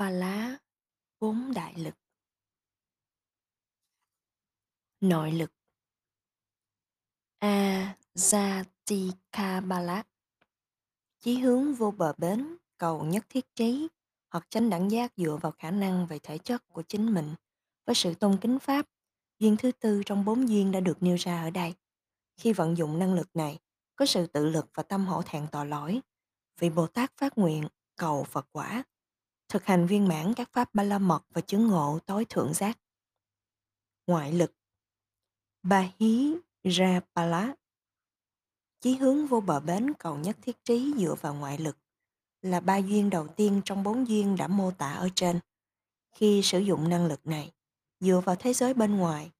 Pala, bốn đại lực. Nội lực Ajatikabala Chí hướng vô bờ bến, cầu nhất thiết trí hoặc chánh đẳng giác dựa vào khả năng về thể chất của chính mình với sự tôn kính pháp. Duyên thứ tư trong bốn duyên đã được nêu ra ở đây. Khi vận dụng năng lực này, có sự tự lực và tâm hổ thẹn tội lỗi. Vị Bồ Tát phát nguyện, cầu Phật quả, thực hành viên mãn các pháp ba la mật và chứng ngộ tối thượng giác. Ngoại lực Bà hí ra ba lá Chí hướng vô bờ bến cầu nhất thiết trí dựa vào ngoại lực là ba duyên đầu tiên trong bốn duyên đã mô tả ở trên. Khi sử dụng năng lực này, dựa vào thế giới bên ngoài,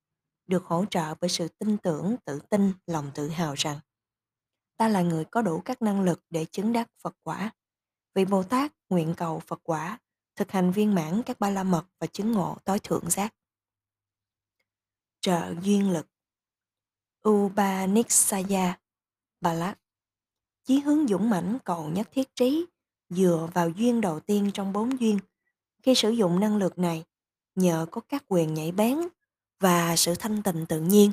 được hỗ trợ bởi sự tin tưởng, tự tin, lòng tự hào rằng ta là người có đủ các năng lực để chứng đắc Phật quả. Vị Bồ Tát nguyện cầu Phật quả, thực hành viên mãn các ba la mật và chứng ngộ tối thượng giác. Trợ duyên lực Upanishaya Balak Chí hướng dũng mãnh cầu nhất thiết trí dựa vào duyên đầu tiên trong bốn duyên. Khi sử dụng năng lực này, nhờ có các quyền nhảy bén và sự thanh tịnh tự nhiên,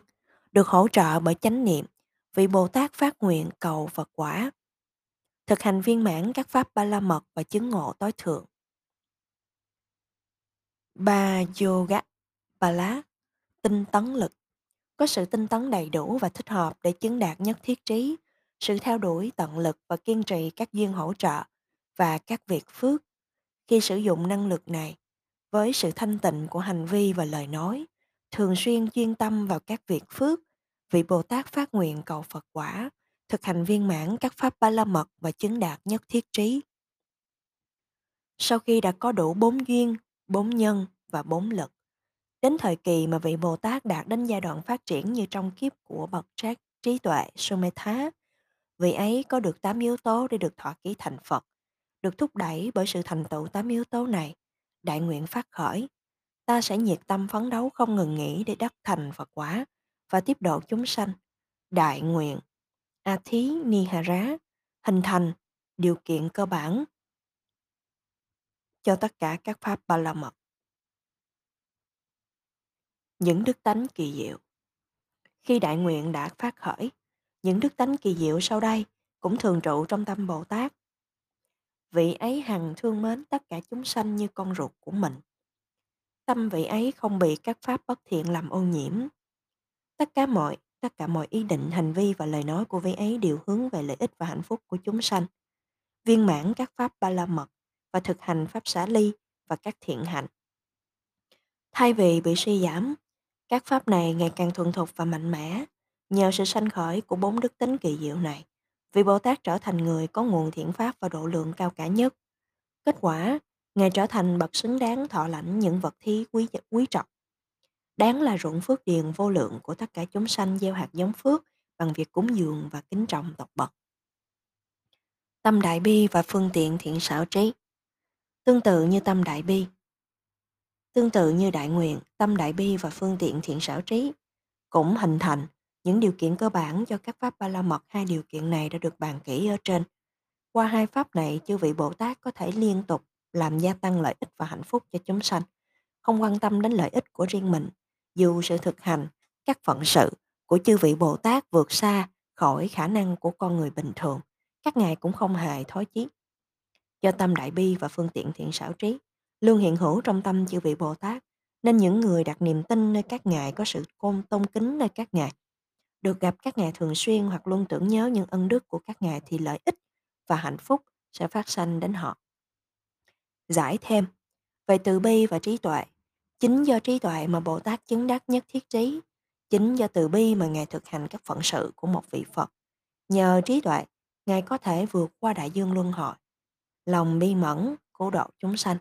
được hỗ trợ bởi chánh niệm, vị Bồ Tát phát nguyện cầu Phật quả. Thực hành viên mãn các pháp ba la mật và chứng ngộ tối thượng. Ba Yoga Bala Tinh tấn lực Có sự tinh tấn đầy đủ và thích hợp để chứng đạt nhất thiết trí, sự theo đuổi tận lực và kiên trì các duyên hỗ trợ và các việc phước. Khi sử dụng năng lực này, với sự thanh tịnh của hành vi và lời nói, thường xuyên chuyên tâm vào các việc phước, vị Bồ Tát phát nguyện cầu Phật quả, thực hành viên mãn các pháp ba la mật và chứng đạt nhất thiết trí. Sau khi đã có đủ bốn duyên, bốn nhân và bốn lực, đến thời kỳ mà vị Bồ Tát đạt đến giai đoạn phát triển như trong kiếp của bậc trác trí tuệ Sumetha, vị ấy có được tám yếu tố để được thọ ký thành Phật, được thúc đẩy bởi sự thành tựu tám yếu tố này, đại nguyện phát khởi. Ta sẽ nhiệt tâm phấn đấu không ngừng nghỉ để đắc thành Phật quả và tiếp độ chúng sanh. Đại nguyện Athí Nihara hình thành điều kiện cơ bản cho tất cả các pháp ba la mật. Những đức tánh kỳ diệu Khi đại nguyện đã phát khởi, những đức tánh kỳ diệu sau đây cũng thường trụ trong tâm Bồ Tát. Vị ấy hằng thương mến tất cả chúng sanh như con ruột của mình. Tâm vị ấy không bị các pháp bất thiện làm ô nhiễm. Tất cả mọi tất cả mọi ý định, hành vi và lời nói của vị ấy đều hướng về lợi ích và hạnh phúc của chúng sanh. Viên mãn các pháp ba la mật và thực hành pháp xả ly và các thiện hạnh. Thay vì bị suy giảm, các pháp này ngày càng thuần thục và mạnh mẽ nhờ sự sanh khởi của bốn đức tính kỳ diệu này. Vị Bồ Tát trở thành người có nguồn thiện pháp và độ lượng cao cả nhất. Kết quả, Ngài trở thành bậc xứng đáng thọ lãnh những vật thí quý quý trọng. Đáng là ruộng phước điền vô lượng của tất cả chúng sanh gieo hạt giống phước bằng việc cúng dường và kính trọng tộc bậc. Tâm đại bi và phương tiện thiện xảo trí Tương tự như tâm đại bi, tương tự như đại nguyện, tâm đại bi và phương tiện thiện xảo trí cũng hình thành những điều kiện cơ bản cho các pháp ba la mật. Hai điều kiện này đã được bàn kỹ ở trên. Qua hai pháp này, chư vị Bồ Tát có thể liên tục làm gia tăng lợi ích và hạnh phúc cho chúng sanh, không quan tâm đến lợi ích của riêng mình, dù sự thực hành, các phận sự của chư vị Bồ Tát vượt xa khỏi khả năng của con người bình thường, các ngài cũng không hề thói chí. Do tâm đại bi và phương tiện thiện xảo trí, luôn hiện hữu trong tâm chư vị Bồ Tát, nên những người đặt niềm tin nơi các ngài có sự côn tôn kính nơi các ngài. Được gặp các ngài thường xuyên hoặc luôn tưởng nhớ những ân đức của các ngài thì lợi ích và hạnh phúc sẽ phát sanh đến họ. Giải thêm, về từ bi và trí tuệ, chính do trí tuệ mà Bồ Tát chứng đắc nhất thiết trí, chính do từ bi mà Ngài thực hành các phận sự của một vị Phật. Nhờ trí tuệ, Ngài có thể vượt qua đại dương luân hồi, lòng bi mẫn, cứu độ chúng sanh.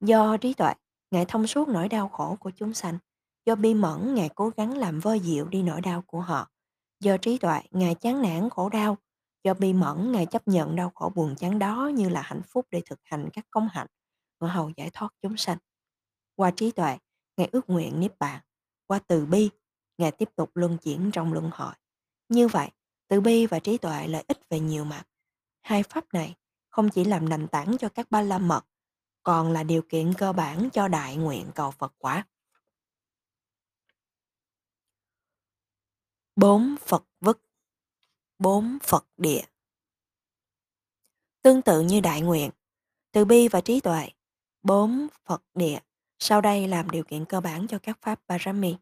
Do trí tuệ, Ngài thông suốt nỗi đau khổ của chúng sanh. Do bi mẫn, Ngài cố gắng làm vơi dịu đi nỗi đau của họ. Do trí tuệ, Ngài chán nản khổ đau. Do bi mẫn, Ngài chấp nhận đau khổ buồn chán đó như là hạnh phúc để thực hành các công hạnh, ngõ hầu giải thoát chúng sanh. Qua trí tuệ, Ngài ước nguyện Niết Bàn. Qua từ bi, Ngài tiếp tục luân chuyển trong luân hồi. Như vậy, từ bi và trí tuệ lợi ích về nhiều mặt. Hai pháp này không chỉ làm nền tảng cho các ba la mật, còn là điều kiện cơ bản cho đại nguyện cầu Phật quả. Bốn Phật vức Bốn Phật địa Tương tự như đại nguyện, từ bi và trí tuệ, bốn Phật địa sau đây làm điều kiện cơ bản cho các pháp Parami.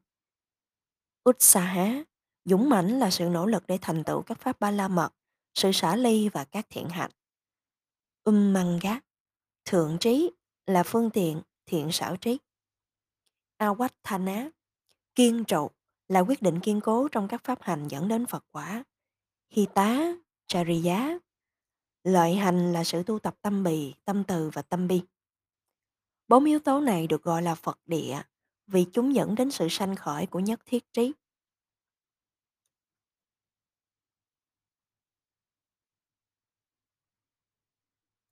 Utsaha, dũng mãnh là sự nỗ lực để thành tựu các pháp ba la mật, sự xả ly và các thiện hạnh. Ummanga, thượng trí là phương tiện, thiện xảo trí. Awattana, kiên trụ là quyết định kiên cố trong các pháp hành dẫn đến Phật quả. Hita, Chariya, lợi hành là sự tu tập tâm bì, tâm từ và tâm bi. Bốn yếu tố này được gọi là Phật địa, vì chúng dẫn đến sự sanh khởi của nhất thiết trí.